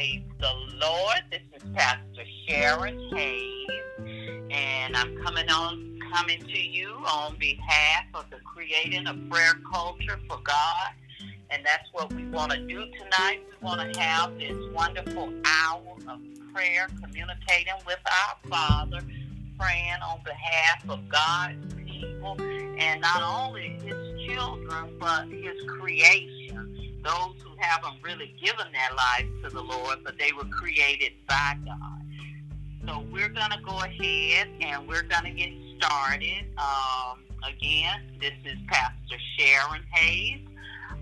Praise the Lord. This is Pastor Sharon Hayes, and I'm coming on coming to you on behalf of the Creating a Prayer Culture for God. And that's what we want to do tonight. We want to have this wonderful hour of prayer, communicating with our Father, praying on behalf of God's people, and not only His children, but His creation. Those who haven't really given their lives to the Lord, but they were created by God. So we're going to go ahead and we're going to get started. Um, again, this is Pastor Sharon Hayes.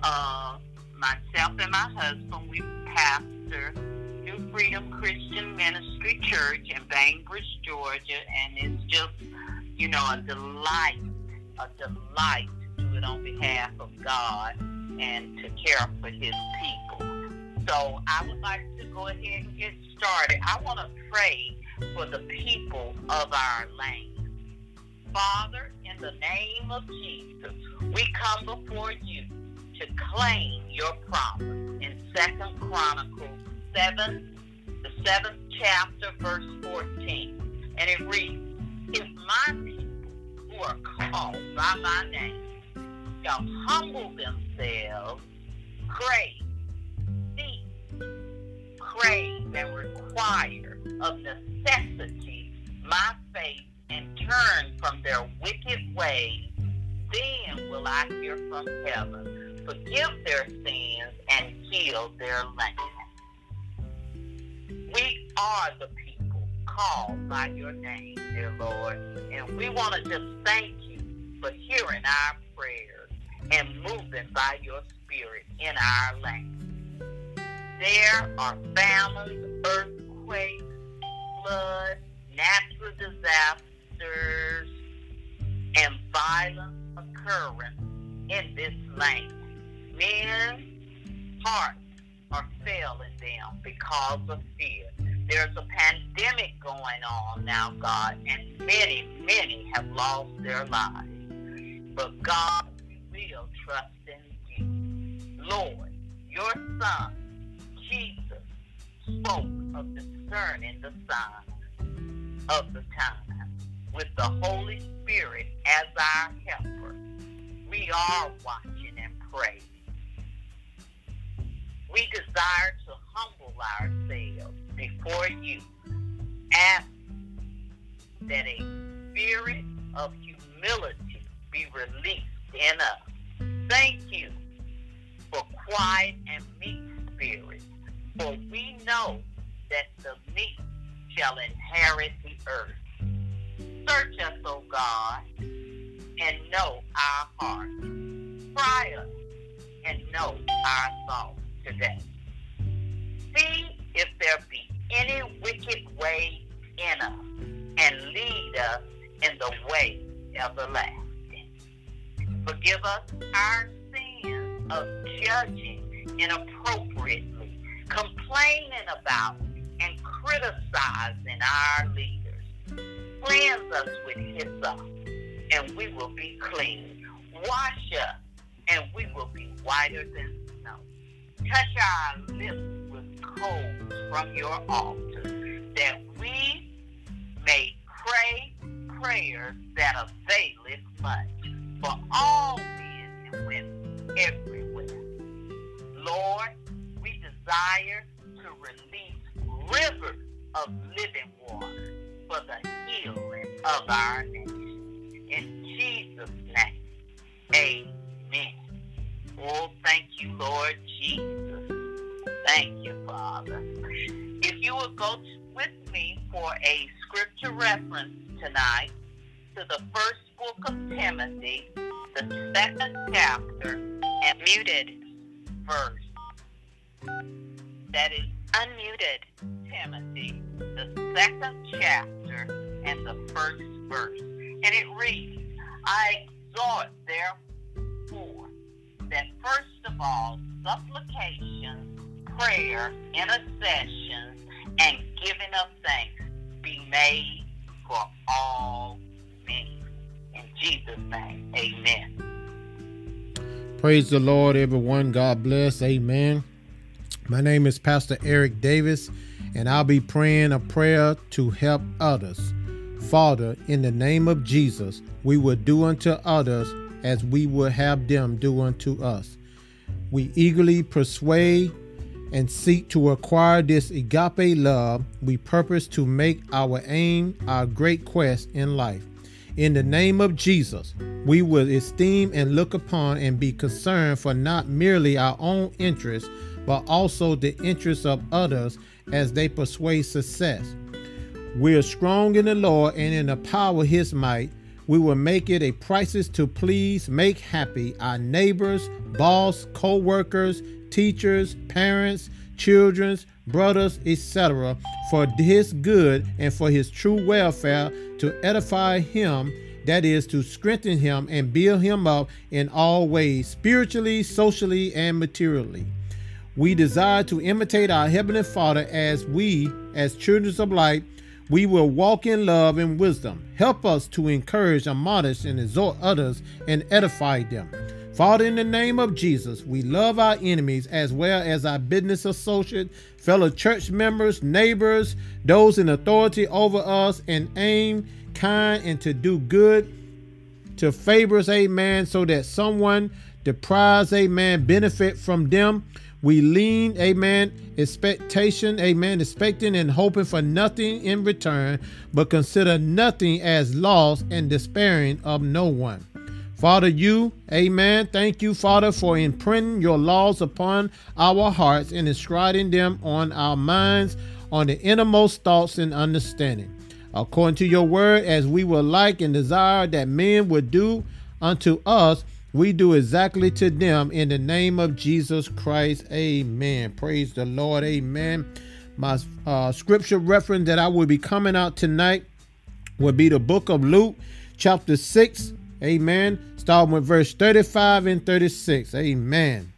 Uh, myself and my husband, we pastor New Freedom Christian Ministry Church in Bainbridge, Georgia, and it's just, you know, a delight, a delight to do it on behalf of God and to care for His people. So I would like to go ahead and get started. I want to pray for the people of our land. Father, in the name of Jesus, we come before you to claim your promise in Second Chronicles 7, the seventh chapter, verse 14. And it reads, If my people who are called by my name shall humble themselves, crave, seek, crave, and require of necessity my faith and turn from their wicked ways, then will I hear from heaven, forgive their sins, and heal their land. We are the people called by your name, dear Lord, and we want to just thank you for hearing our prayers and moving by your spirit in our land. There are famines, earthquakes, floods, natural disasters, and violence occurring in this land. Men's hearts are failing them because of fear. There's a pandemic going on now, God, and many, many have lost their lives. But God, trust in you. Lord, your Son, Jesus, spoke of discerning the signs of the time with the Holy Spirit as our helper. We are watching and praying. We desire to humble ourselves before you, ask that a spirit of humility be released in us. Thank you for quiet and meek spirits, for we know that the meek shall inherit the earth. Search us, O God, and know our hearts. Try us and know our thoughts today. See if there be any wicked way in us, and lead us in the way everlasting. Forgive us our sins of judging inappropriately, complaining about and criticizing our leaders. Cleanse us with hyssop, and we will be clean. Wash us, and we will be whiter than snow. Touch our lips with coals from your altar, that we may pray prayers that availeth much for all men and women everywhere. Lord, we desire to release rivers of living water for the healing of our nation. In Jesus' name, amen. Oh, thank you, Lord Jesus. Thank you, Father. If you would go with me for a scripture reference tonight to the first book of Timothy, the second chapter, and muted verse. That is unmuted Timothy, the second chapter, and the first verse. And it reads, I exhort therefore that first of all, supplications, prayer, intercessions, and giving of thanks be made for all Jesus' name, amen. Praise the Lord, everyone. God bless. Amen. My name is Pastor Eric Davis, and I'll be praying a prayer to help others. Father, in the name of Jesus, we will do unto others as we would have them do unto us. We eagerly persuade and seek to acquire this agape love. We purpose to make our aim our great quest in life. In the name of Jesus, we will esteem and look upon and be concerned for not merely our own interests but also the interests of others as they persuade success. We are strong in the Lord and in the power of his might. We will make it a prices to please, make happy our neighbors, boss, co-workers, teachers, parents, children's, brothers, etc., for his good and for his true welfare to edify him, that is, to strengthen him and build him up in all ways, spiritually, socially, and materially. We desire to imitate our Heavenly Father as we, as children of light, we will walk in love and wisdom. Help us to encourage, admonish, and exhort others and edify them. Father, in the name of Jesus, we love our enemies as well as our business associates, fellow church members, neighbors, those in authority over us, and aim kind and to do good to favor us, amen, so that someone deprives, amen, benefit from them. We lean, amen, expectation, amen, expecting and hoping for nothing in return, but consider nothing as loss and despairing of no one. Father, you, amen, thank you, Father, for imprinting your laws upon our hearts and inscribing them on our minds, on the innermost thoughts and understanding. According to your word, as we would like and desire that men would do unto us, we do exactly to them in the name of Jesus Christ. Amen. Praise the Lord. Amen. My uh, scripture reference that I will be coming out tonight will be the book of Luke, chapter 6. Amen. Starting with verse 35 and 36. Amen.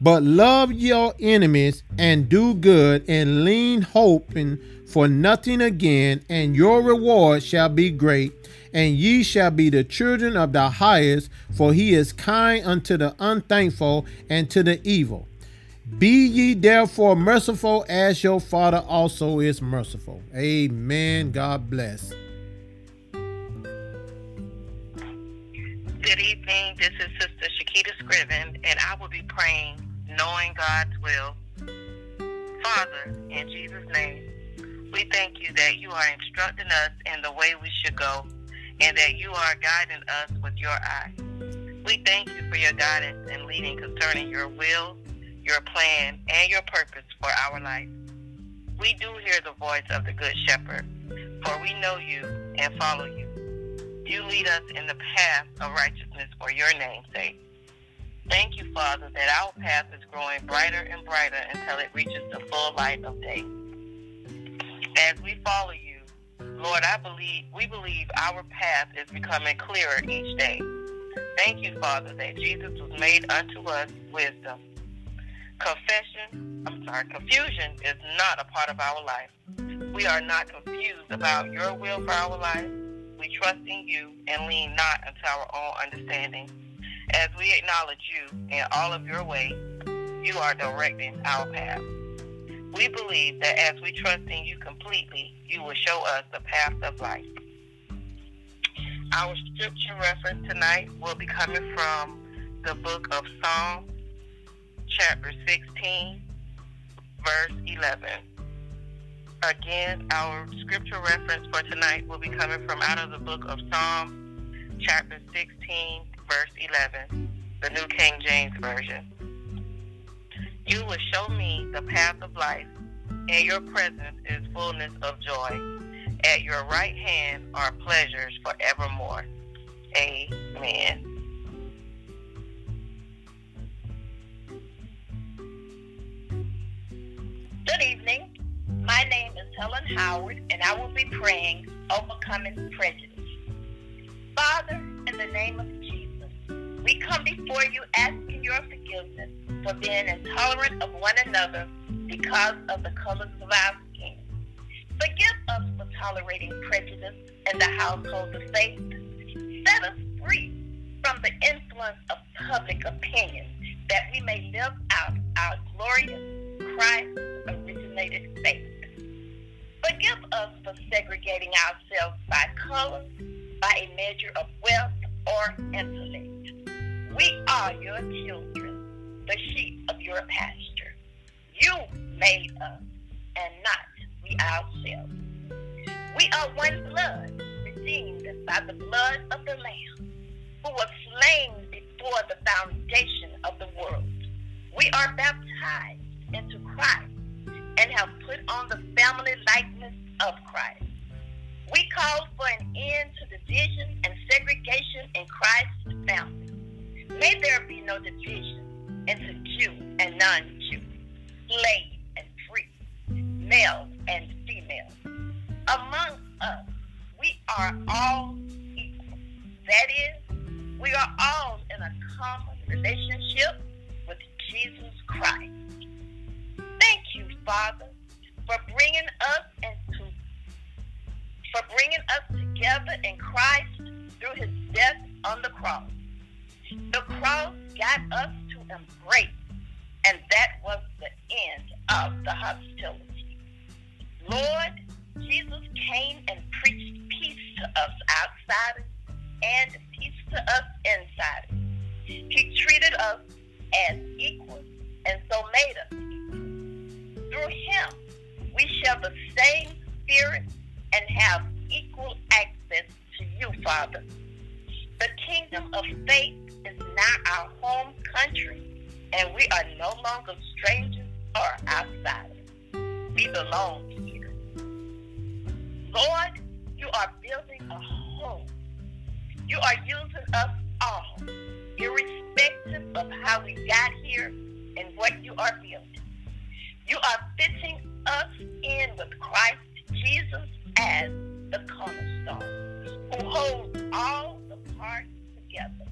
But love your enemies and do good and lean hoping for nothing again, and your reward shall be great and ye shall be the children of the highest, for he is kind unto the unthankful and to the evil. Be ye therefore merciful as your Father also is merciful. Amen. God bless. Good evening. This is Sister Shakita Scriven, and I will be praying, knowing God's will. Father, in Jesus' name, we thank you that you are instructing us in the way we should go and that you are guiding us with your eye. We thank you for your guidance and leading concerning your will, your plan, and your purpose for our life. We do hear the voice of the Good Shepherd, for we know you and follow you. You lead us in the path of righteousness for your name's sake. Thank you, Father, that our path is growing brighter and brighter until it reaches the full light of day. As we follow you, Lord, I believe we believe our path is becoming clearer each day. Thank you, Father, that Jesus was made unto us wisdom. Confession, I'm sorry, confusion is not a part of our life. We are not confused about your will for our life. We trust in you and lean not unto our own understanding. As we acknowledge you in all of your ways, you are directing our path. We believe that as we trust in you completely, you will show us the path of life. Our scripture reference tonight will be coming from the book of Psalms, chapter 16, verse 11. Again, our scripture reference for tonight will be coming from out of the book of Psalms, chapter 16, verse 11, the New King James Version. You will show me the path of life. In your presence is fullness of joy. At your right hand are pleasures forevermore. Amen. Good evening. My name is Helen Howard, and I will be praying Overcoming Prejudice. Father, in the name of Jesus, we come before you asking your forgiveness for being intolerant of one another because of the colors of our skin. Forgive us for tolerating prejudice in the household of faith. Set us free from the influence of public opinion that we may live out our glorious Christ originated faith. Forgive us for segregating ourselves by color, by a measure of wealth or intellect. We are your children, the sheep of your pasture. You made us, and not we ourselves. We are one blood, redeemed by the blood of the Lamb, who was slain before the foundation of the world. We are baptized into Christ and have put on the family likeness of Christ. We call for an end to division and segregation in Christ's family. May there be no division into Jew and non-Jew, slave and free, male and female. Among us, we are all equal. That is, we are all in a common relationship with Jesus Christ. Father, for bringing us into for bringing us together in Christ through his death on the cross. The cross got us to embrace, and that was the end of the hostility. Lord, Jesus came and preached peace to us outsiders and peace to us insiders. He treated us as equals and so made us. Through him, we share the same spirit and have equal access to you, Father. The kingdom of faith is now our home country, and we are no longer strangers or outsiders. We belong here. Lord, you are building a home. You are using us all, irrespective of how we got here and what you are building. You are fitting us in with Christ Jesus as the cornerstone, who holds all the parts together.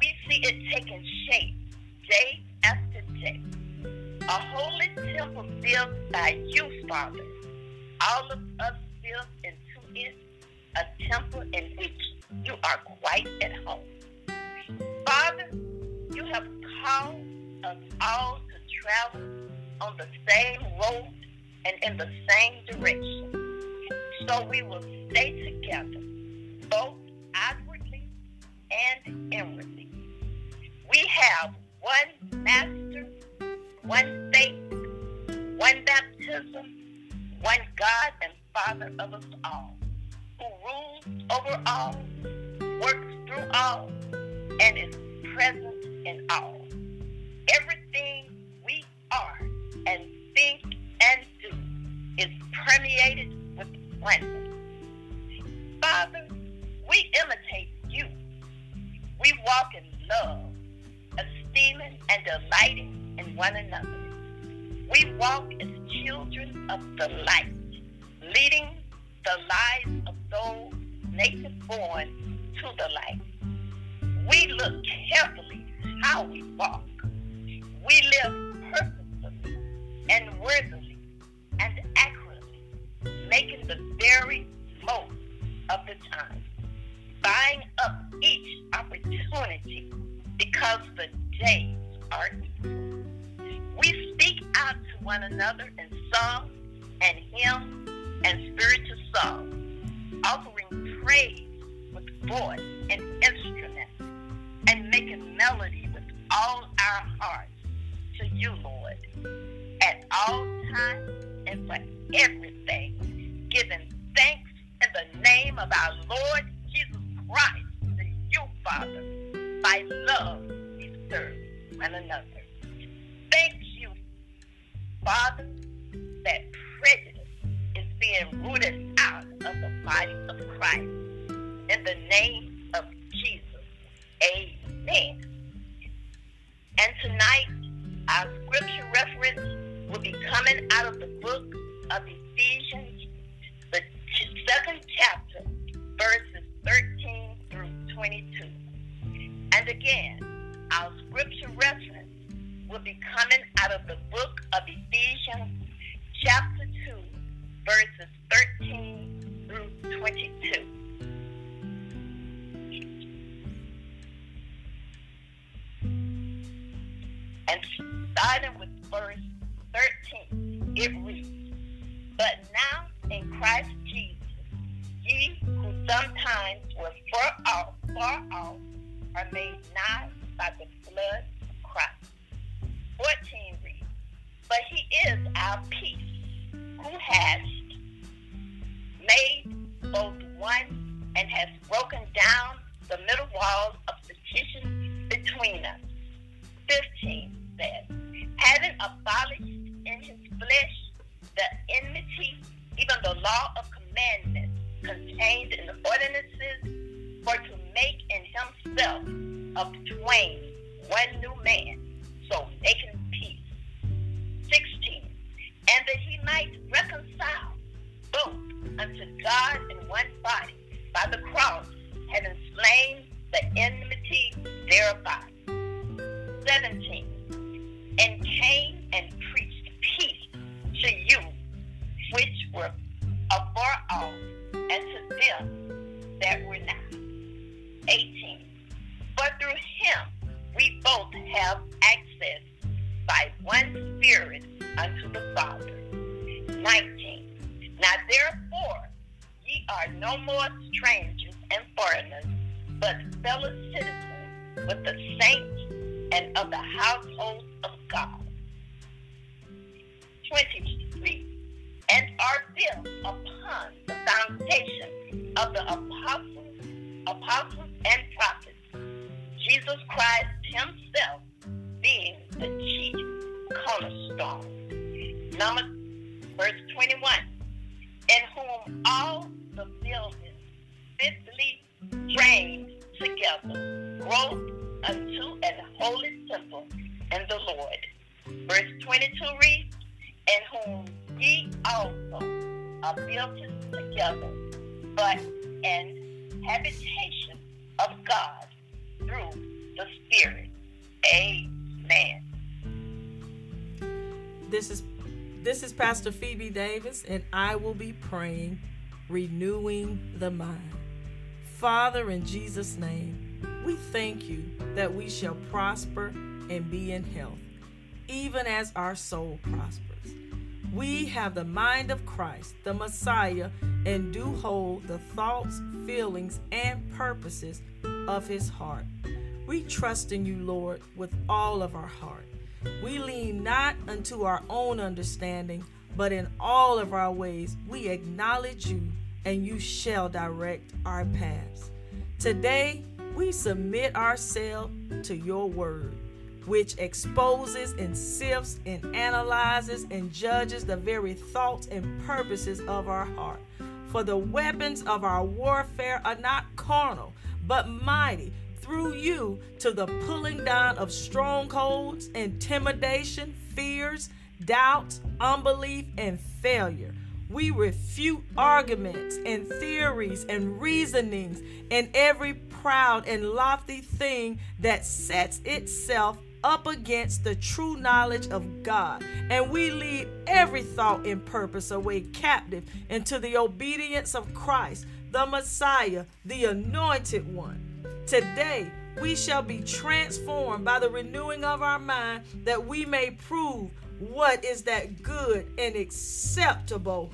We see it taking shape day after day. A holy temple built by you, Father. All of us built into it a temple in which you are quite at home. Father, you have called us all to travel on the same road and in the same direction. So we will stay together, both outwardly and inwardly. We have one master, one faith, one baptism, one God and Father of us all, who rules over all, works through all, and is present in all. Everything permeated with oneness. Father, we imitate you. We walk in love, esteeming and delighting in one another. We walk as children of the light, leading the lives of those native born to the light. We look carefully how we walk. We live purposefully very is together grow unto an holy temple in the Lord. Verse 22 reads, In whom ye also are built together, but an habitation of God through the Spirit. Amen. This is this is Pastor Phoebe Davis, and I will be praying, renewing the mind. Father, in Jesus' name, we thank you that we shall prosper and be in health, even as our soul prospers. We have the mind of Christ, the Messiah, and do hold the thoughts, feelings, and purposes of his heart. We trust in you, Lord, with all of our heart. We lean not unto our own understanding, but in all of our ways we acknowledge you, and you shall direct our paths. Today, we submit ourselves to your word, which exposes and sifts and analyzes and judges the very thoughts and purposes of our heart. For the weapons of our warfare are not carnal, but mighty through you to the pulling down of strongholds, intimidation, fears, doubts, unbelief, and failure. We refute arguments and theories and reasonings and every proud and lofty thing that sets itself up against the true knowledge of God. And we lead every thought and purpose away captive into the obedience of Christ, the Messiah, the anointed one. Today, we shall be transformed by the renewing of our mind that we may prove what is that good and acceptable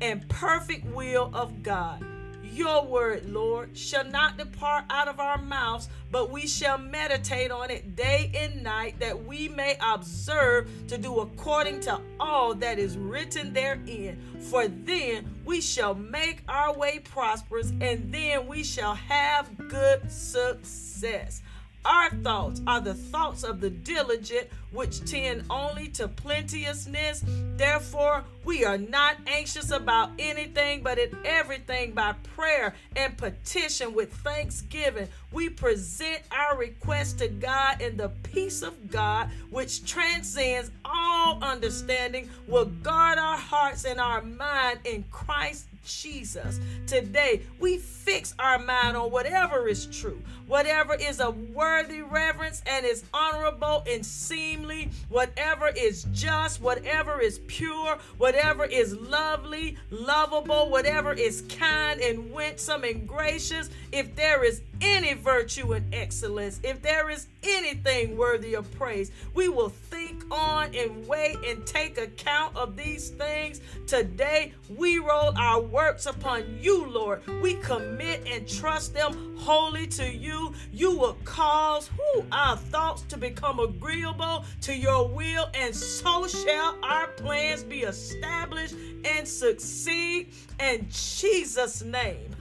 and perfect will of God. Your word, Lord, shall not depart out of our mouths, but we shall meditate on it day and night, that we may observe to do according to all that is written therein. For then we shall make our way prosperous, and then we shall have good success. Our thoughts are the thoughts of the diligent, which tend only to plenteousness. Therefore, we are not anxious about anything, but in everything by prayer and petition with thanksgiving. We present our request to God, and the peace of God, which transcends all understanding, will guard our hearts and our mind in Christ Jesus. Today, we fix our mind on whatever is true, whatever is a worthy reverence and is honorable and seemly, whatever is just, whatever is pure, whatever is lovely, lovable, whatever is kind and winsome and gracious. If there is any virtue and excellence, if there is anything worthy of praise, we will think on and weigh and take account of these things. Today, we roll our works upon you, Lord. We commit and trust them wholly to you. You will cause who, our thoughts to become agreeable to your will, and so shall our plans be established and succeed in Jesus' name.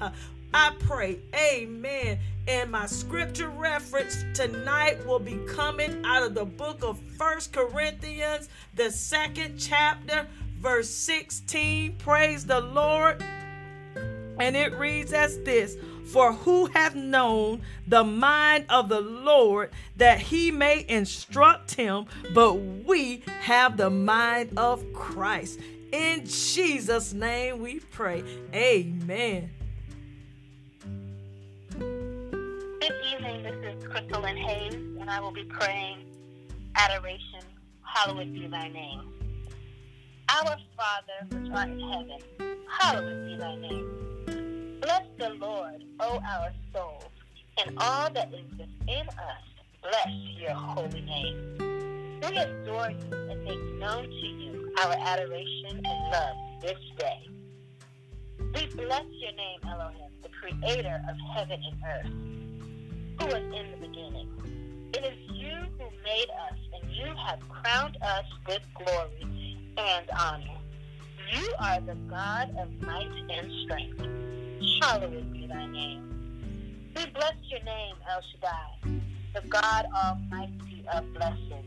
I pray, amen. And my scripture reference tonight will be coming out of the book of First Corinthians, the second chapter, verse 16. Praise the Lord. And it reads as this For who hath known the mind of the Lord that he may instruct him? But we have the mind of Christ. In Jesus' name we pray. Amen. Good evening. This is Crystal and Hayes, and I will be praying adoration. Hallowed be thy name. Our Father, which art in heaven, hallowed be thy name. Bless the Lord, O our souls, and all that is within us. Bless your holy name. We adore you and make known to you our adoration and love this day. We bless your name, Elohim, the creator of heaven and earth who was in the beginning. It is you who made us, and you have crowned us with glory and honor. You are the God of might and strength. Hallowed be thy name. We bless your name, El Shaddai, the God Almighty of blessing.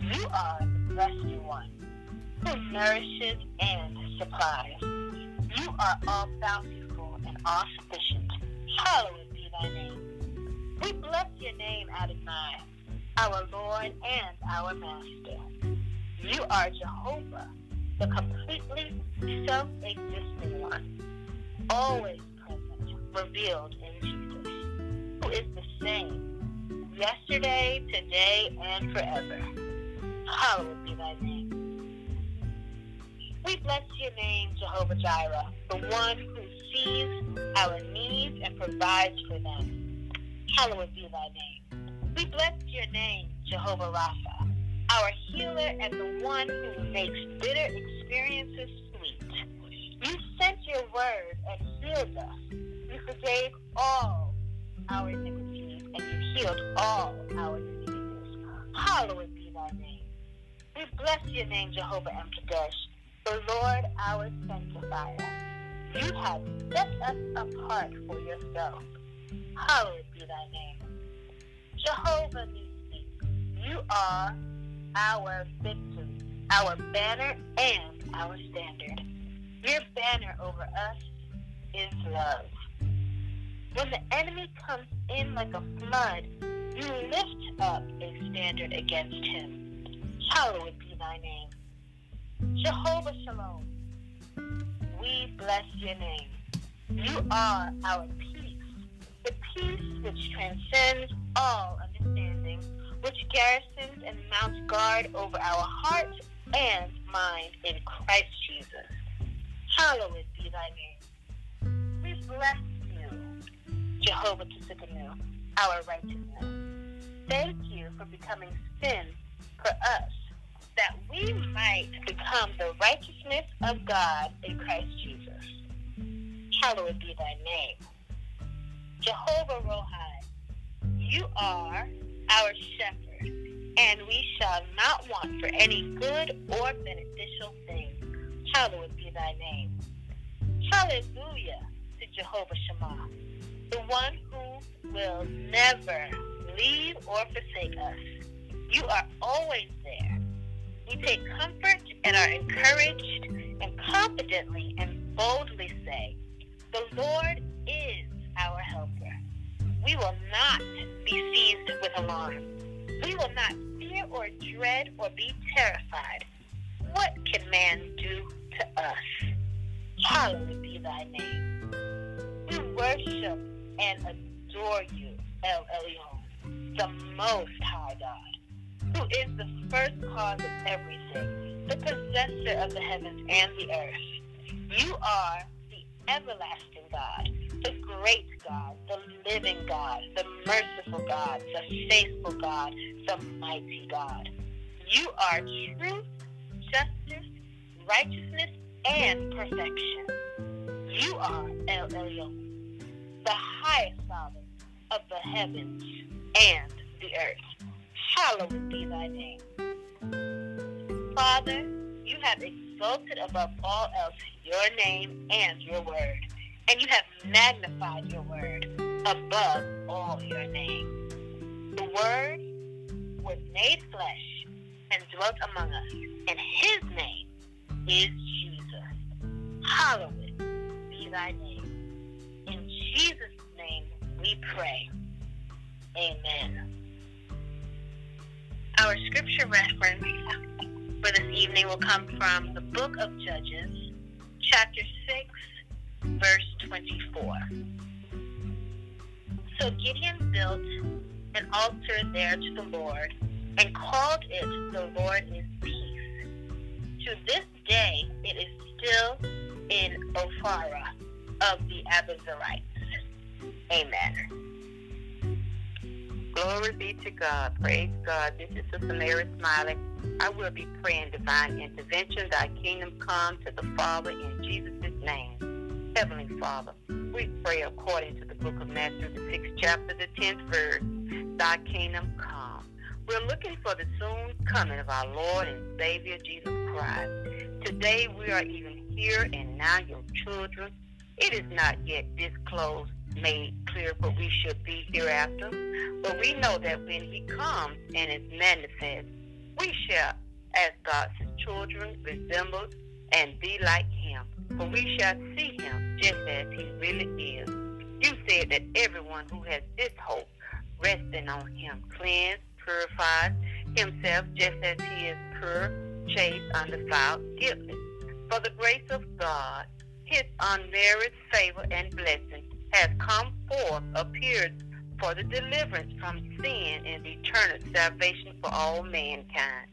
You are the blessed one who nourishes and supplies. You are all bountiful and all sufficient. Hallowed be thy name. We bless your name, Adonai, our Lord and our Master. You are Jehovah, the completely self-existing one, always present, revealed in Jesus, who is the same, yesterday, today, and forever. Hallowed be thy name. We bless your name, Jehovah Jireh, the one who sees our needs and provides for them hallowed be thy name. We bless your name, Jehovah Rapha, our healer and the one who makes bitter experiences sweet. You sent your word and healed us. You forgave all our iniquities and you healed all our diseases. Hallowed be thy name. We bless your name, Jehovah M'Kaddesh, the Lord our sanctifier. You have set us apart for yourself. Hallowed be thy name. Jehovah you are our victory, our banner, and our standard. Your banner over us is love. When the enemy comes in like a flood, you lift up a standard against him. Hallowed be thy name. Jehovah Shalom, we bless your name. You are our peace the peace which transcends all understanding, which garrisons and mounts guard over our hearts and mind in Christ Jesus. Hallowed be thy name. We bless you, Jehovah Tsidkenu, our righteousness. Thank you for becoming sin for us, that we might become the righteousness of God in Christ Jesus. Hallowed be thy name. Jehovah Rohi, you are our shepherd, and we shall not want for any good or beneficial thing. Hallowed be thy name. Hallelujah to Jehovah Shammah, the one who will never leave or forsake us. You are always there. We take comfort and are encouraged and confidently and boldly say, The Lord is our helper. We will not be seized with alarm. We will not fear or dread or be terrified. What can man do to us? Hallowed be thy name. We worship and adore you, El Elyon, the Most High God, who is the first cause of everything, the possessor of the heavens and the earth. You are everlasting God, the great God, the living God, the merciful God, the faithful God, the mighty God. You are truth, justice, righteousness, and perfection. You are El Elyon, the highest Father of the heavens and the earth. Hallowed be thy name. Father, you have exalted above all else your name and your word, and you have magnified your word above all your name. The word was made flesh and dwelt among us, and his name is Jesus. Hallowed be thy name. In Jesus' name we pray. Amen. Our scripture reference for this evening will come from the book of Judges, chapter 6, verse 24. So Gideon built an altar there to the Lord and called it The Lord is Peace. To this day, it is still in Ophrah of the Abiezrites. Amen. Glory be to God. Praise God. This is Sister Mary Smiley. I will be praying divine intervention. Thy kingdom come to the Father in Jesus' name. Heavenly Father, we pray according to the book of Matthew, the sixth chapter, the tenth verse. Thy kingdom come. We're looking for the soon coming of our Lord and Savior Jesus Christ. Today we are even here and now your children. It is not yet disclosed made clear what we should be hereafter. But we know that when he comes and is manifest, we shall, as God's children, resemble and be like him. For we shall see him just as he really is. You said that everyone who has this hope, resting on him, cleansed, purifies himself just as he is pure, chaste, undefiled, guiltless. For the grace of God, his unmerited favor and blessing has come forth, appeared for the deliverance from sin and eternal salvation for all mankind.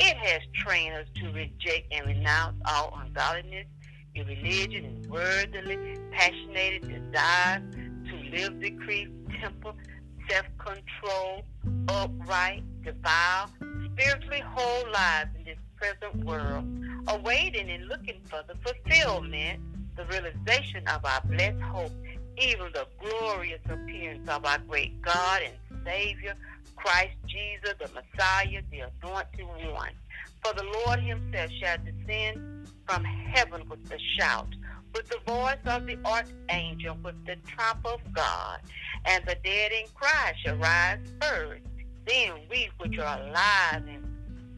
It has trained us to reject and renounce all ungodliness, irreligion, and worldly, passionate desires to live decreased temple, self-control, upright, devout, spiritually whole lives in this present world, awaiting and looking for the fulfillment, the realization of our blessed hope even the glorious appearance of our great God and Savior, Christ Jesus, the Messiah, the Anointed One. For the Lord himself shall descend from heaven with a shout, with the voice of the archangel, with the trump of God, and the dead in Christ shall rise first. Then we which are alive and,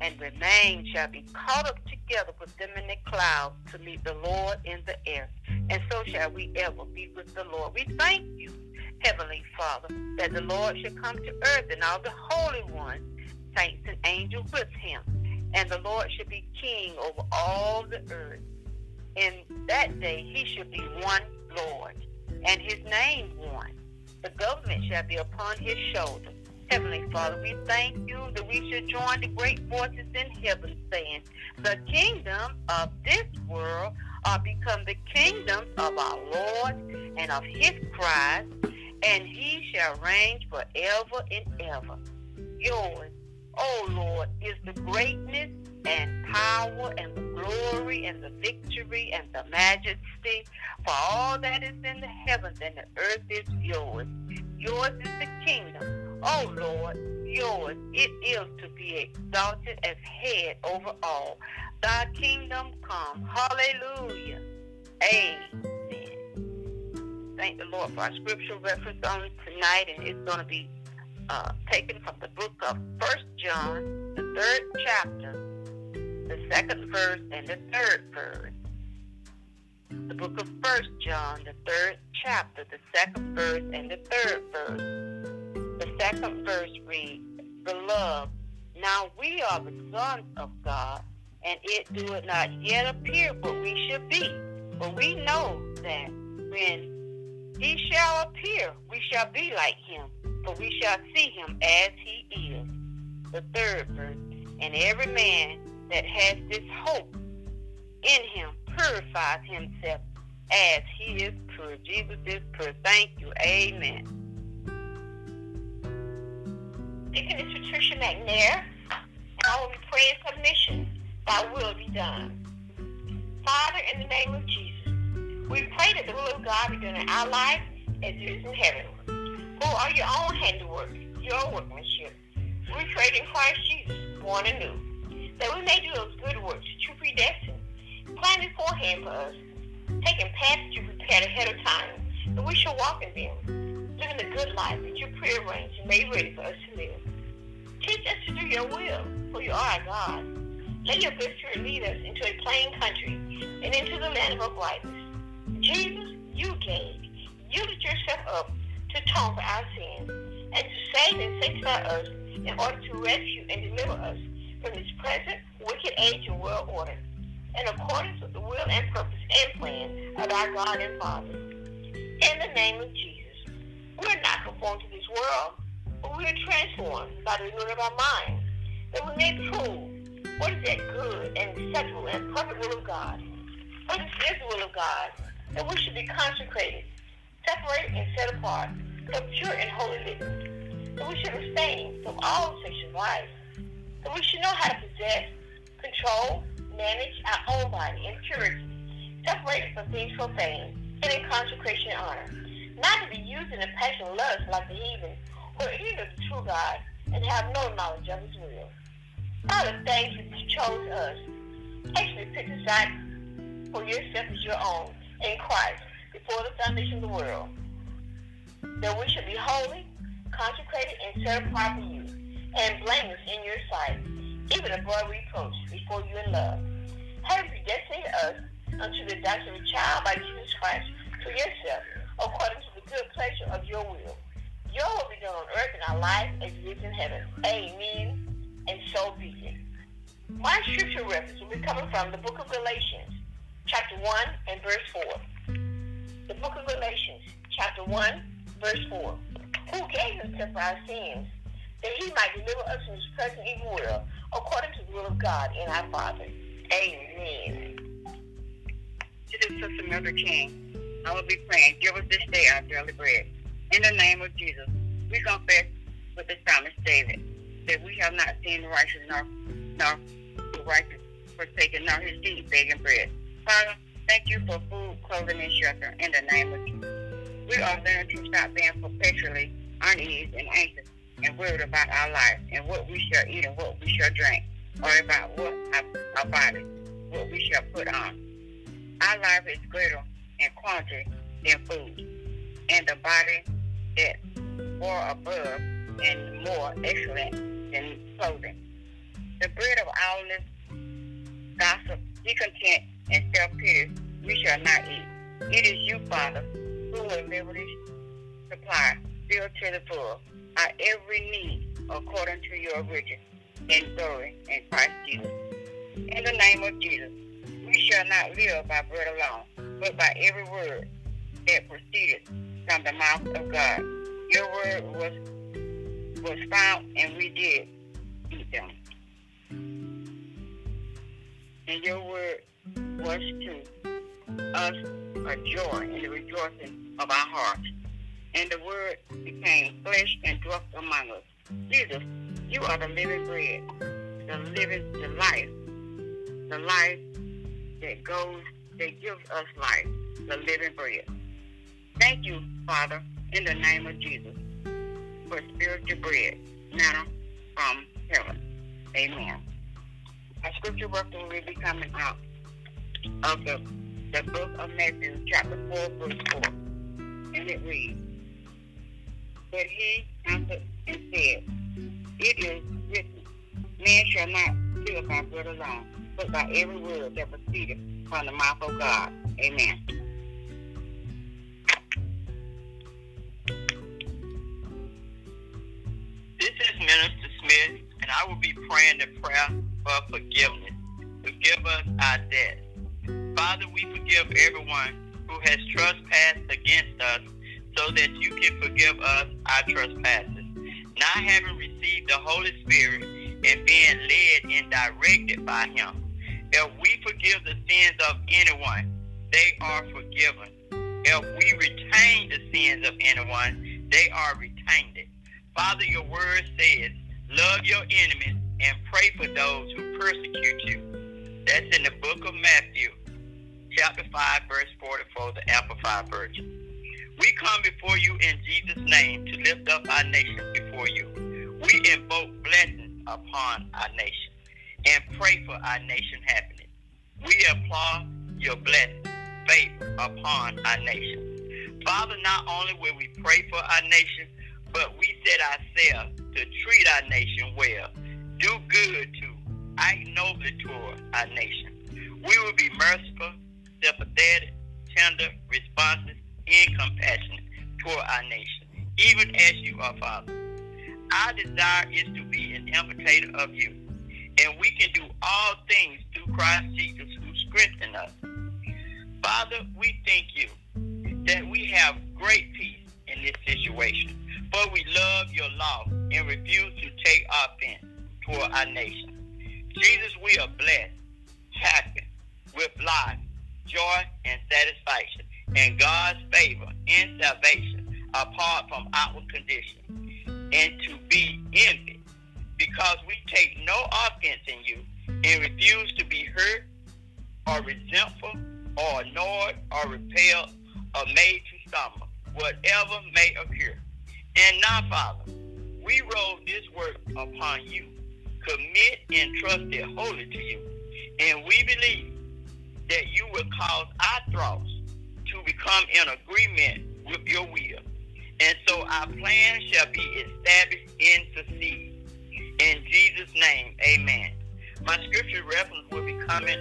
and remain shall be caught up together with them in the clouds to meet the Lord in the air and so shall we ever be with the Lord. We thank you, Heavenly Father, that the Lord should come to earth and all the holy ones, saints and angels with him, and the Lord should be king over all the earth. In that day he should be one Lord, and his name one. The government shall be upon his shoulder. Heavenly Father, we thank you that we should join the great voices in heaven saying, The kingdom of this world are become the kingdoms of our Lord and of his Christ, and he shall reign forever and ever. Yours, O Lord, is the greatness and power and the glory and the victory and the majesty, for all that is in the heavens and the earth is yours. Yours is the kingdom, O Lord, yours it is to be exalted as head over all. Thy kingdom come. Hallelujah. Amen. Thank the Lord for our scriptural reference on tonight, and it's going to be uh, taken from the book of First John, the third chapter, the second verse, and the third verse. The book of First John, the third chapter, the second verse, and the third verse. Second verse reads, Beloved, now we are the sons of God and it doeth not yet appear what we should be. But we know that when he shall appear, we shall be like him, for we shall see him as he is. The third verse, and every man that has this hope in him purifies himself as he is pure. Jesus is pure. Thank you. Amen. Deacon is Patricia McNair, and I will be praying for mission. Thy will be done. Father, in the name of Jesus, we pray that the will of God be done in our life as it is in heaven. Who are your own handiwork, your workmanship. We prayed in Christ Jesus, born anew, that we may do those good works you predestined, planned beforehand for us, taking paths that you prepared ahead of time, that we shall walk in them, living the good life that you prearranged and made ready for us to live. Teach us to do your will, for you are our God. Let your good spirit lead us into a plain country and into the land of uprightness. Jesus, you gave. You lit yourself up to atone for our sins and to save and sanctify us in order to rescue and deliver us from this present wicked age and world order, in accordance with the will and purpose and plan of our God and Father. In the name of Jesus, we are not conformed to this world, but we are transformed by the renewing of our minds, that we may prove what is that good and acceptable and perfect will of God. This is the will of God, that we should be consecrated, separated and set apart, for pure and holy living. That we should abstain from all sexual vice. That we should know how to possess, control, manage our own body in purity, separated from things profane, and in consecration and honor. Not to be used in a passion of lust like the heathen, who are ignorant the true God and have no knowledge of his will. Thank you that you chose us. Actually picked us out for yourself as your own in Christ before the foundation of the world. That we should be holy, consecrated, and set apart for you, and blameless in your sight, even above reproach before you in love. Having predestinated us unto the adoption of a child by Jesus Christ to yourself, according to the good pleasure of your will. Your will be done on earth in our life as it is in heaven. Amen. And so be it. My scripture reference will be coming from the book of Galatians, chapter 1 and verse 4. The book of Galatians, chapter 1, verse 4. Who gave himself for our sins, that he might deliver us from this present evil world, according to the will of God and our Father. Amen. This is Sister Mildred King. I will be praying. Give us this day our daily bread. In the name of Jesus, we confess with the psalmist David that we have not seen the righteous nor, nor the righteous forsaken, nor his seed begging bread. Father, thank you for food, clothing, and shelter in the name of Jesus. We are learning to stop being perpetually uneasy and anxious and worried about our life and what we shall eat and what we shall drink, or about what our, our body, what we shall put on. Our life is greater in quantity than food, and the body that far above and more excellent than clothing. The bread of illness, gossip, discontent, and self-pity we shall not eat. It is you, Father, who will liberty supply, fill to the full, our every need according to your riches and glory in Christ Jesus. In the name of Jesus, we shall not live by bread alone, but by every word that proceeded from the mouth of God. Your word was was found, and we did eat them. And your word was to us a joy and the rejoicing of our hearts. And the word became flesh and dwelt among us. Jesus, you are the living bread, the living, the life, the life that goes, that gives us life, the living bread. Thank you, Father, in the name of Jesus, for spiritual bread, manna from heaven. Amen. Our scripture reference will be coming out of the, the book of Matthew, chapter 4, verse 4. And it reads, But he answered and said, It is written, Man shall not live by bread alone, but by every word that proceedeth from the mouth of God. Amen. This is Minister Smith, and I will be praying the prayer for forgiveness. Forgive us our debts. Father, we forgive everyone who has trespassed against us so that you can forgive us our trespasses. Not having received the Holy Spirit and being led and directed by him, if we forgive the sins of anyone, they are forgiven. If we retain the sins of anyone, they are retained. Father, your word says, love your enemies and pray for those who persecute you. That's in the book of Matthew, chapter 5, verse 44, the Amplified Version. We come before you in Jesus' name to lift up our nation before you. We invoke blessings upon our nation and pray for our nation happiness. We applaud your blessing, favor upon our nation. Father, not only will we pray for our nation, but we set ourselves to treat our nation well, do good to, act toward our nation. We will be merciful, sympathetic, tender, responsive, and compassionate toward our nation, even as you are, Father. Our desire is to be an imitator of you, and we can do all things through Christ Jesus who strengthens us. Father, we thank you that we have great peace in this situation, for we love your law and refuse to take offense toward our nation. Jesus, we are blessed, happy, with life, joy, and satisfaction, and God's favor and salvation apart from outward conditions, and to be envied, because we take no offense in you and refuse to be hurt or resentful or annoyed or repelled or made to stumble, whatever may occur. And now, Father, we roll this work upon you, commit and trust it wholly to you, and we believe that you will cause our thoughts to become in agreement with your will. And so our plan shall be established and succeed. In Jesus' name, amen. My scripture reference will be coming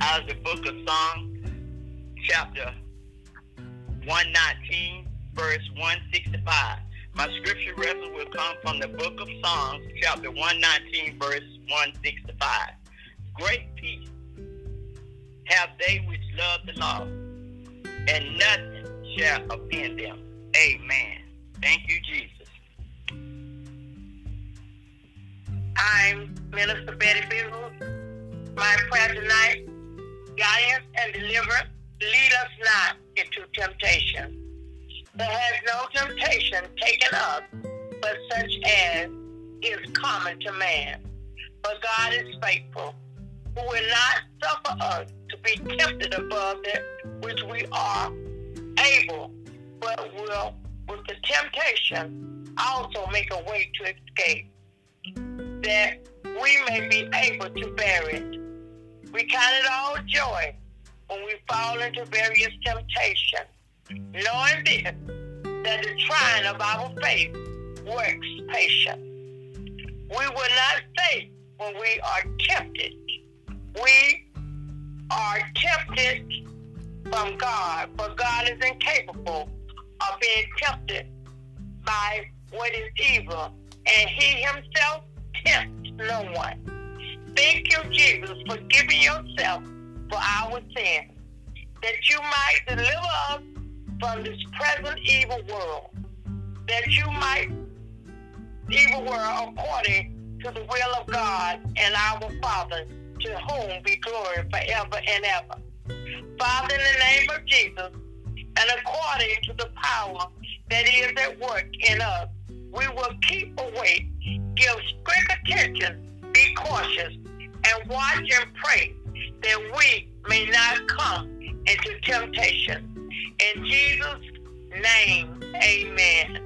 out of the book of Psalms, chapter 119, verse 165. My scripture reference will come from the book of Psalms, chapter 119, verse 165. Great peace have they which love the law, and nothing shall offend them. Amen. Thank you, Jesus. I'm Minister Betty Bizzle. My prayer tonight, guidance and deliverance, lead us not into temptation. There has no temptation taken up but such as is common to man. But God is faithful, who will not suffer us to be tempted above that which we are able, but will, with the temptation, also make a way to escape, that we may be able to bear it. We count it all joy when we fall into various temptations, knowing this, that the trying of our faith works patience. We will not faint when we are tempted. We are tempted from God, but God is incapable of being tempted by what is evil, and He Himself tempts no one. Thank you, Jesus, for giving yourself for our sins, that you might deliver us from this present evil world, that you might evil world according to the will of God and our Father, to whom be glory forever and ever. Father, in the name of Jesus, and according to the power that is at work in us, we will keep awake, give strict attention, be cautious, and watch and pray that we may not come into temptation. In Jesus' name, amen.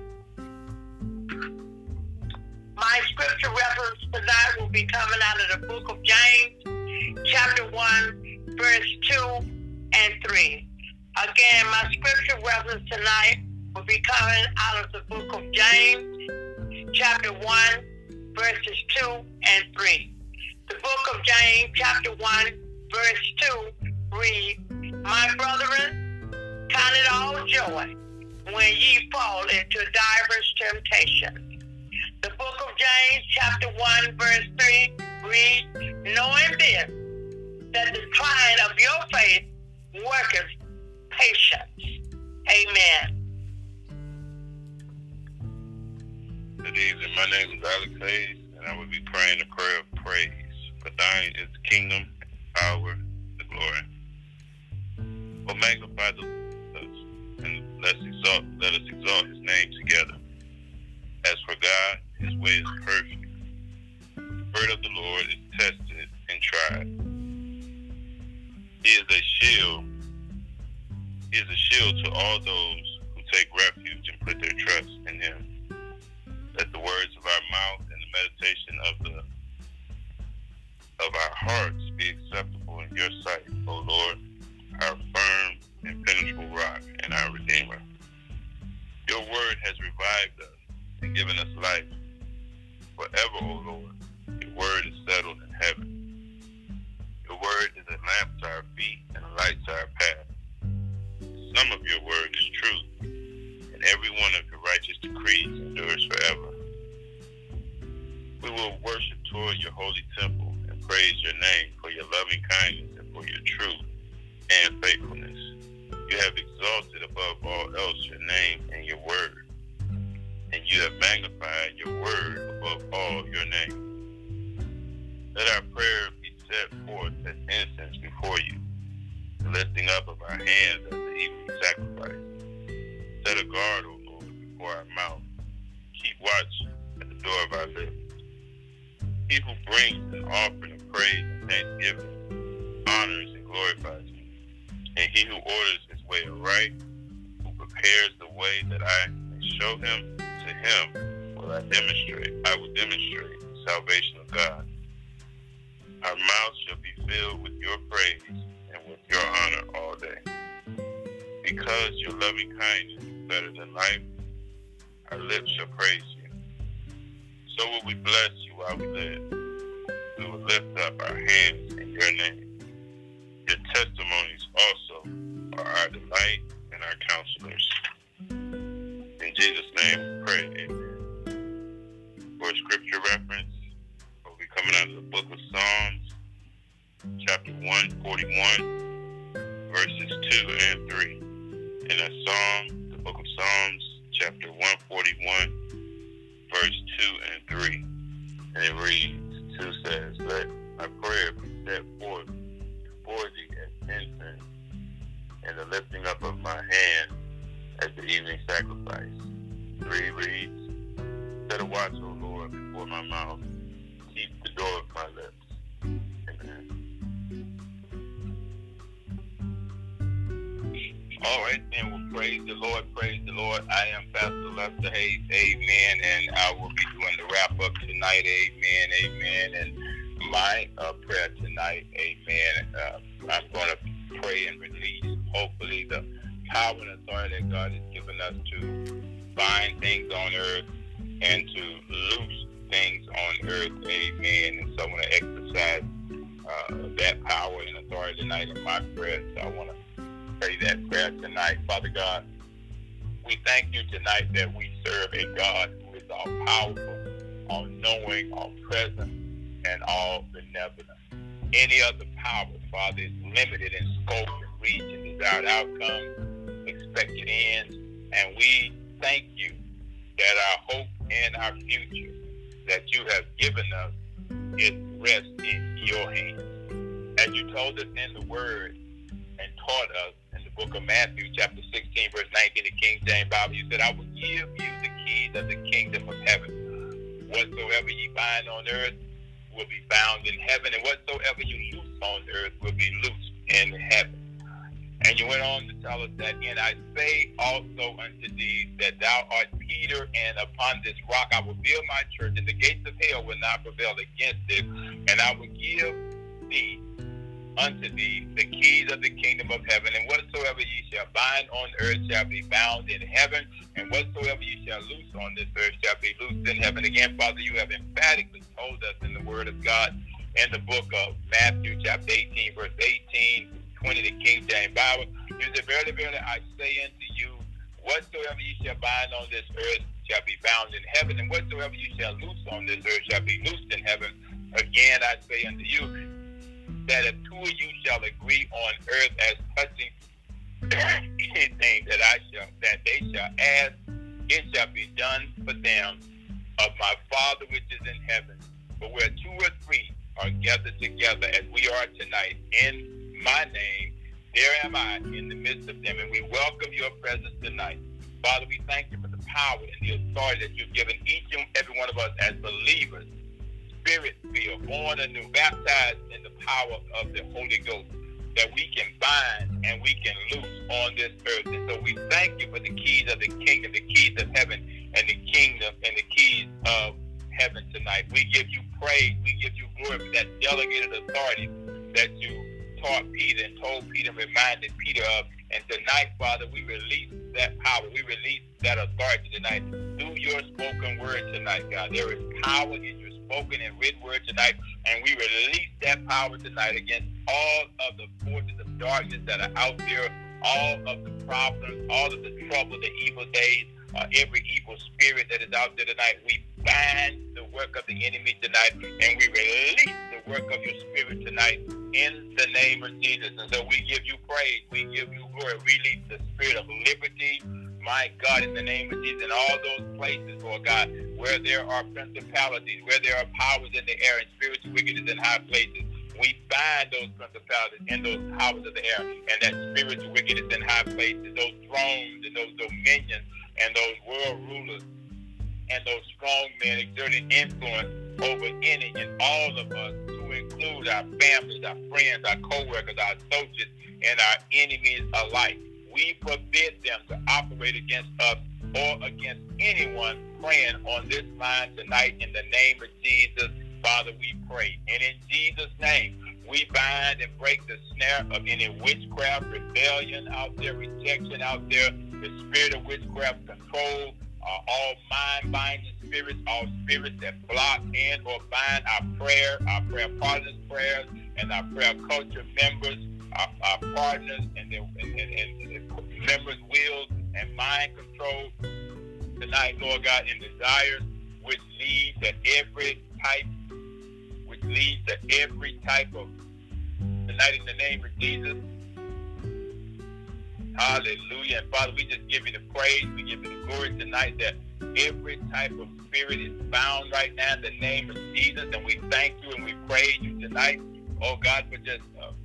My scripture reference tonight will be coming out of the book of James, chapter 1, verse 2 and 3. Again, my scripture reference tonight will be coming out of the book of James, chapter 1, verses 2 and 3. The book of James, chapter 1, verse 2 reads, My brethren, count it all joy when ye fall into diverse temptations. The book of James, chapter 1, verse 3 reads, Knowing this, that the trying of your faith worketh patience. Amen. Good evening. My name is Alex Hayes, and I will be praying a prayer of praise. For thine is the kingdom, the power, the glory. Oh, magnify the us, and let's exalt, let us exalt his name together. As for God, his way is perfect. The word of the Lord is tested and tried. He is a shield. He is a shield to all those who take refuge and put their trust in him. Let the words of our mouth and the meditation of the of our hearts be acceptable in your sight, O Lord, our firm and penetrable rock and our Redeemer. Your word has revived us and given us life. Forever, O Lord, your word is settled in heaven. Your word is a lamp to our feet and a light to our path. Some of your word is truth, and every one of your righteous decrees endures forever. We will worship toward your holy temple and praise your name for your loving kindness and for your truth and faithfulness. You have exalted above all else your name and your word, and you have magnified your word above all your name. Let our prayer be set forth as incense before you, the lifting up of our hands as the evening sacrifice. Set a guard, O Lord, before our mouth. Keep watch at the door of our lips. Who brings an offering of praise and thanksgiving honors and glorifies you. And he who orders his way aright, who prepares the way that I may show him, to him will I demonstrate, I will demonstrate the salvation of God. Our mouths shall be filled with your praise and with your honor all day. Because your loving kindness better than life, our lips shall praise you. So will we bless you while we live. We will lift up our hands in your name. Your testimonies also are our delight and our counselors. In Jesus' name we pray, amen. For scripture reference, we'll be coming out of the book of Psalms, chapter 141, verses 2 and 3. In a psalm, book of Psalms, chapter 141, verse 2 and 3. And it reads, 2 says, Let my prayer be set forth before thee as incense, and the lifting up of my hand as the evening sacrifice. 3 reads, Set a watch, O Lord, before my mouth. Keep the door of my lips. Amen. All right, then praise the Lord, praise the Lord. I am Pastor Lester Hayes, amen, and I will be doing the wrap up tonight, amen, amen. And my uh, prayer tonight, amen, uh, I'm going to pray and release, hopefully, the power and authority that God has given us to bind things on earth and to loose things on earth, amen. And so I want to exercise uh, that power and authority tonight in my prayer. So I want to pray that prayer tonight. Father God, we thank you tonight that we serve a God who is all powerful, all knowing, all present, and all benevolent. Any other power, Father, is limited in scope and reach and desired outcome, expected ends. And we thank you that our hope and our future that you have given us is rest in your hands. As you told us in the word and taught us in the book of Matthew, chapter 16, verse 19, the King James Bible, you said, I will give you the keys of the kingdom of heaven. Whatsoever ye bind on earth will be bound in heaven, and whatsoever you loose on earth will be loosed in heaven. And you went on to tell us that, and I say also unto thee that thou art Peter, and upon this rock I will build my church, and the gates of hell will not prevail against it. And I will give thee unto thee the keys of the kingdom of heaven, and whatsoever ye shall bind on earth shall be bound in heaven, and whatsoever ye shall loose on this earth shall be loosed in heaven. Again, Father, you have emphatically told us in the Word of God in the book of Matthew, chapter 18, verse 18, 20, the King James Bible. You said, Verily, verily, I say unto you, whatsoever ye shall bind on this earth shall be bound in heaven, and whatsoever you shall loose on this earth shall be loosed in heaven. Again, I say unto you, that if two of you shall agree on earth as touching anything that I shall that they shall ask, it shall be done for them of my Father which is in heaven. But where two or three are gathered together as we are tonight in my name, there am I in the midst of them, and we welcome your presence tonight. Father, we thank you for the power and the authority that you've given each and every one of us as believers, spirit filled, born anew, baptized in the power of the Holy Ghost, that we can bind and we can loose on this earth. And so we thank you for the keys of the kingdom, the keys of heaven, and the kingdom and the keys of heaven tonight. We give you praise, we give you glory for that delegated authority that you taught Peter and told Peter reminded Peter of. And tonight, Father, we release that power. We release that authority tonight through your spoken word tonight, God. There is power in your spoken and written word tonight, and we release that power tonight against all of the forces of darkness that are out there, all of the problems, all of the trouble, the evil days, uh, every evil spirit that is out there tonight. We bind the work of the enemy tonight, and we release the work of your spirit tonight in the name of Jesus. And so we give you praise, we give you glory, release the spirit of liberty, my God, in the name of Jesus, in all those places, Lord God, where there are principalities, where there are powers in the air and spiritual wickedness in high places. We bind those principalities and those powers of the air and that spiritual wickedness in high places, those thrones and those dominions and those world rulers and those strong men exerting influence over any and all of us to include our families, our friends, our co-workers, our associates, and our enemies alike. We forbid them to operate against us or against anyone praying on this line tonight in the name of Jesus. Father, we pray. And in Jesus' name, we bind and break the snare of any witchcraft, rebellion out there, rejection out there, the spirit of witchcraft control, uh, all mind binding spirits, all spirits that block and or bind our prayer, our prayer partners' prayers, and our prayer culture members, our, our partners, and their and, and, and members' wills and mind control tonight, Lord God, in desires which lead to every type, which leads to every type of tonight in the name of Jesus Hallelujah. And Father, we just give you the praise. We give you the glory tonight that every type of spirit is bound right now in the name of Jesus. And we thank you and we praise you tonight. Oh God, for just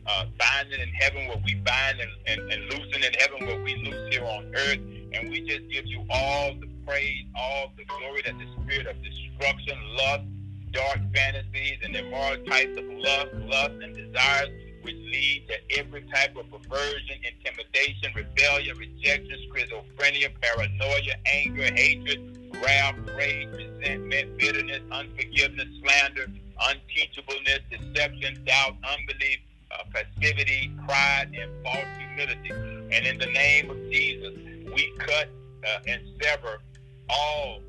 uh, binding in heaven what we bind and, and, and loosing in heaven what we loose here on earth. And we just give you all the praise, all the glory that the spirit of destruction, lust, dark fantasies, and immoral types of lust, lust, and desires which lead to every type of perversion, intimidation, rebellion, rejection, schizophrenia, paranoia, anger, hatred, wrath, rage, resentment, bitterness, unforgiveness, slander, unteachableness, deception, doubt, unbelief, uh, passivity, pride, and false humility. And in the name of Jesus, we cut uh, and sever all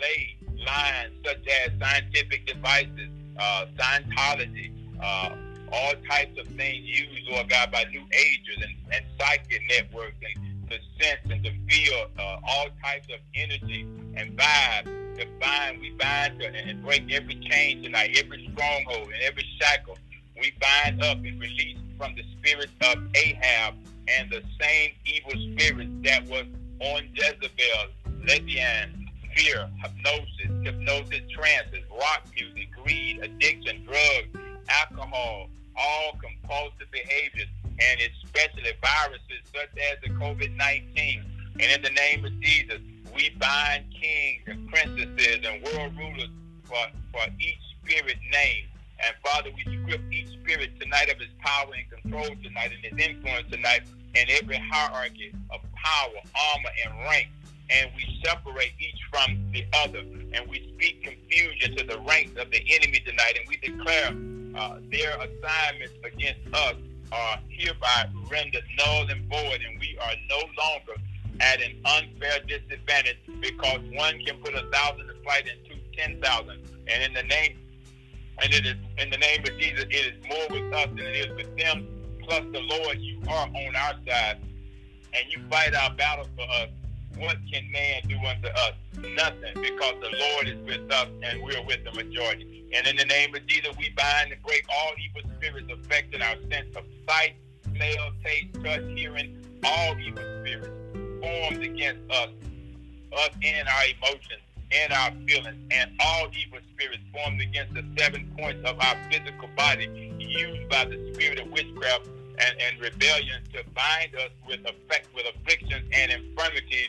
ley lines such as scientific devices, uh, Scientology, uh, all types of things used, Lord God, by new agers and, and psychic networks and to sense and to feel uh, all types of energy and vibe. To bind, we bind to, and break every chain tonight, every stronghold and every shackle. We bind up and release from the spirit of Ahab and the same evil spirit that was on Jezebel, lesbian, fear, hypnosis, hypnosis, trances, rock music, greed, addiction, drugs, alcohol, all compulsive behaviors, and especially viruses such as the COVID 19. And in the name of Jesus, we bind kings and princesses and world rulers for, for each spirit name. And Father, we strip each spirit tonight of his power and control tonight and his influence tonight in every hierarchy of power, armor, and rank. And we separate each from the other. And we speak confusion to the ranks of the enemy tonight. And we declare uh, their assignments against us are hereby rendered null and void, and we are no longer at an unfair disadvantage because one can put a thousand to flight and two ten thousand. And in the name and it is in the name of Jesus, it is more with us than it is with them. Plus the Lord, you are on our side and you fight our battles for us. What can man do unto us? Nothing, because the Lord is with us and we're with the majority. And in the name of Jesus, we bind and break all evil spirits affecting our sense of sight, smell, taste, touch, hearing, all evil spirits formed against us, us and our emotions and our feelings, and all evil spirits formed against the seven points of our physical body used by the spirit of witchcraft and, and rebellion to bind us with effect with afflictions and infirmities,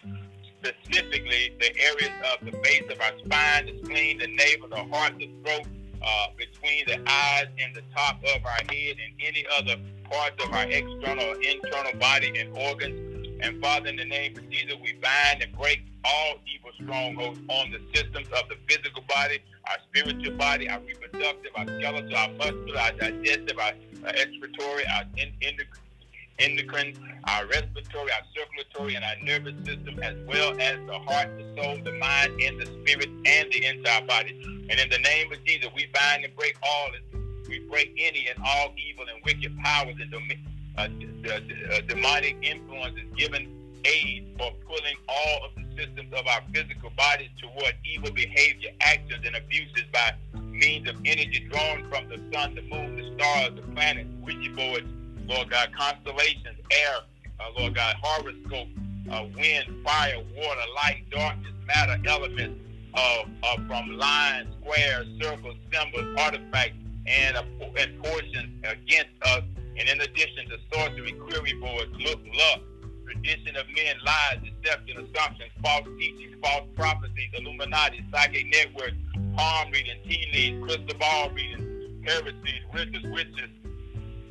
specifically the areas of the base of our spine, the spleen, the navel, the heart, the throat, uh, between the eyes and the top of our head, and any other parts of our external or internal body and organs. And Father, in the name of Jesus, we bind and break all evil strongholds on the systems of the physical body, our spiritual body, our reproductive, our skeletal, our muscular, our digestive, our, our excretory, our endocrine, our respiratory, our circulatory, and our nervous system, as well as the heart, the soul, the mind, and the spirit, and the entire body. And in the name of Jesus, we bind and break all we break any and all evil and wicked powers and uh, uh, demonic influences, giving aid for pulling all of the systems of our physical bodies toward evil behavior, actions, and abuses by means of energy drawn from the sun, the moon, the stars, the planets, Ouija boards, Lord God, constellations, air, uh, Lord God, horoscope, uh, wind, fire, water, light, darkness, matter, elements, uh, uh, from lines, squares, circles, symbols, artifacts, and, uh, and portions against us. And in addition to sorcery, query boards, look, luck, tradition of men, lies, deception, assumptions, false teachings, false prophecies, Illuminati, psychic networks, palm reading, tea leaves, crystal ball reading, heresies, witches, witches,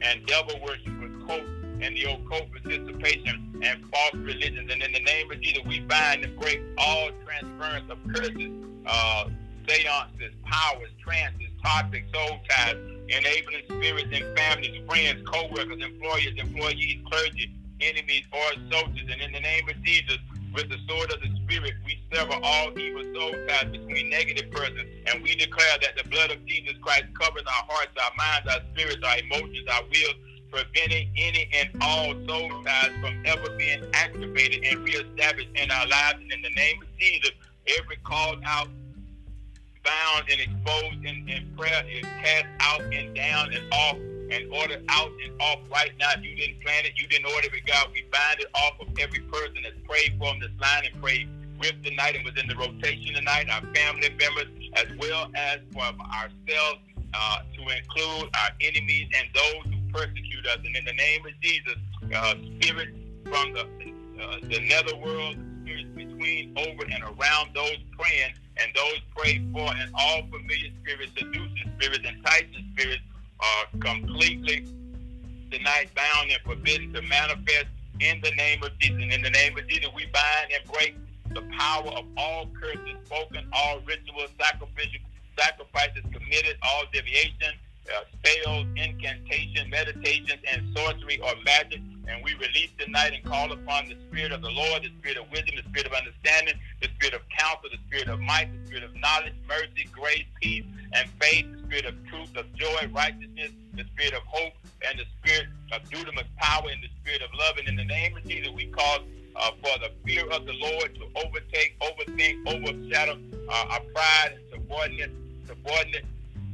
and devil worship, occult, and the occult participation and false religions. And in the name of Jesus, we bind and break all transference of curses, uh, seances, powers, trances, toxic soul ties, enabling spirits and families, friends, co-workers, employers, employees, clergy, enemies, or soldiers. And in the name of Jesus, with the sword of the Spirit, we sever all evil soul ties between negative persons, and we declare that the blood of Jesus Christ covers our hearts, our minds, our spirits, our emotions, our wills, preventing any and all soul ties from ever being activated and reestablished in our lives. And in the name of Jesus, every called out bound and exposed in, in prayer is cast out and down and off and ordered out and off right now. You didn't plan it, you didn't order it, God. We bind it off of every person that's prayed for on this line and prayed with tonight and was in the rotation tonight, our family members, as well as for ourselves, uh, to include our enemies and those who persecute us. And in the name of Jesus, uh, spirit from the uh, the netherworld, between, over, and around those praying and those prayed for, and all familiar spirits, seducing spirits, enticing spirits are completely denied, bound, and forbidden to manifest in the name of Jesus. And in the name of Jesus, we bind and break the power of all curses spoken, all rituals, sacrificial sacrifices committed, all deviation, uh, spells, incantation, meditations, and sorcery or magic and we release tonight and call upon the Spirit of the Lord, the Spirit of wisdom, the Spirit of understanding, the Spirit of counsel, the Spirit of might, the Spirit of knowledge, mercy, grace, peace, and faith, the Spirit of truth, of joy, righteousness, the Spirit of hope, and the Spirit of dunamis power, and the Spirit of love. And in the name of Jesus, we call uh, for the fear of the Lord to overtake, overthink, overshadow uh, our pride and subordinate, subordinate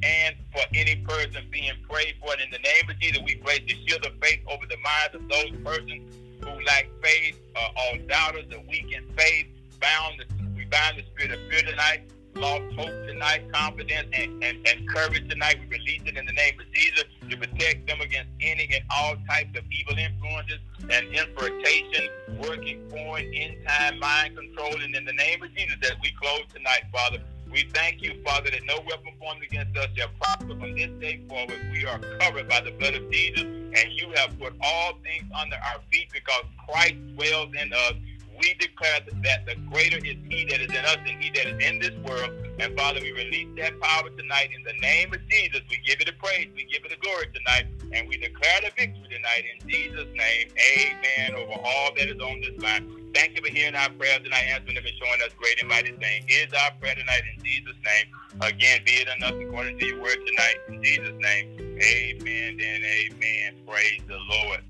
and for any person being prayed for. And in the name of Jesus, we place the shield of faith over the minds of those persons who lack faith, uh, all doubters, the weak in faith, bound. We bind the spirit of fear tonight, lost hope tonight, confidence and, and, and courage tonight. We release it in the name of Jesus to protect them against any and all types of evil influences and infiltration, working foreign, in time, mind control. And in the name of Jesus, that we close tonight, Father, we thank you, Father, that no weapon formed against us shall prosper from this day forward. We are covered by the blood of Jesus, and you have put all things under our feet because Christ dwells in us. We declare that the greater is He that is in us than He that is in this world. And Father, we release that power tonight in the name of Jesus. We give it the praise, we give it the glory tonight, and we declare the victory tonight in Jesus' name. Amen. Over all that is on this line. Thank you for hearing our prayers tonight, answering them and showing us great and mighty things. Here's our prayer tonight in Jesus' name. Again, be it enough according to your word tonight. In Jesus' name, amen and amen. Praise the Lord.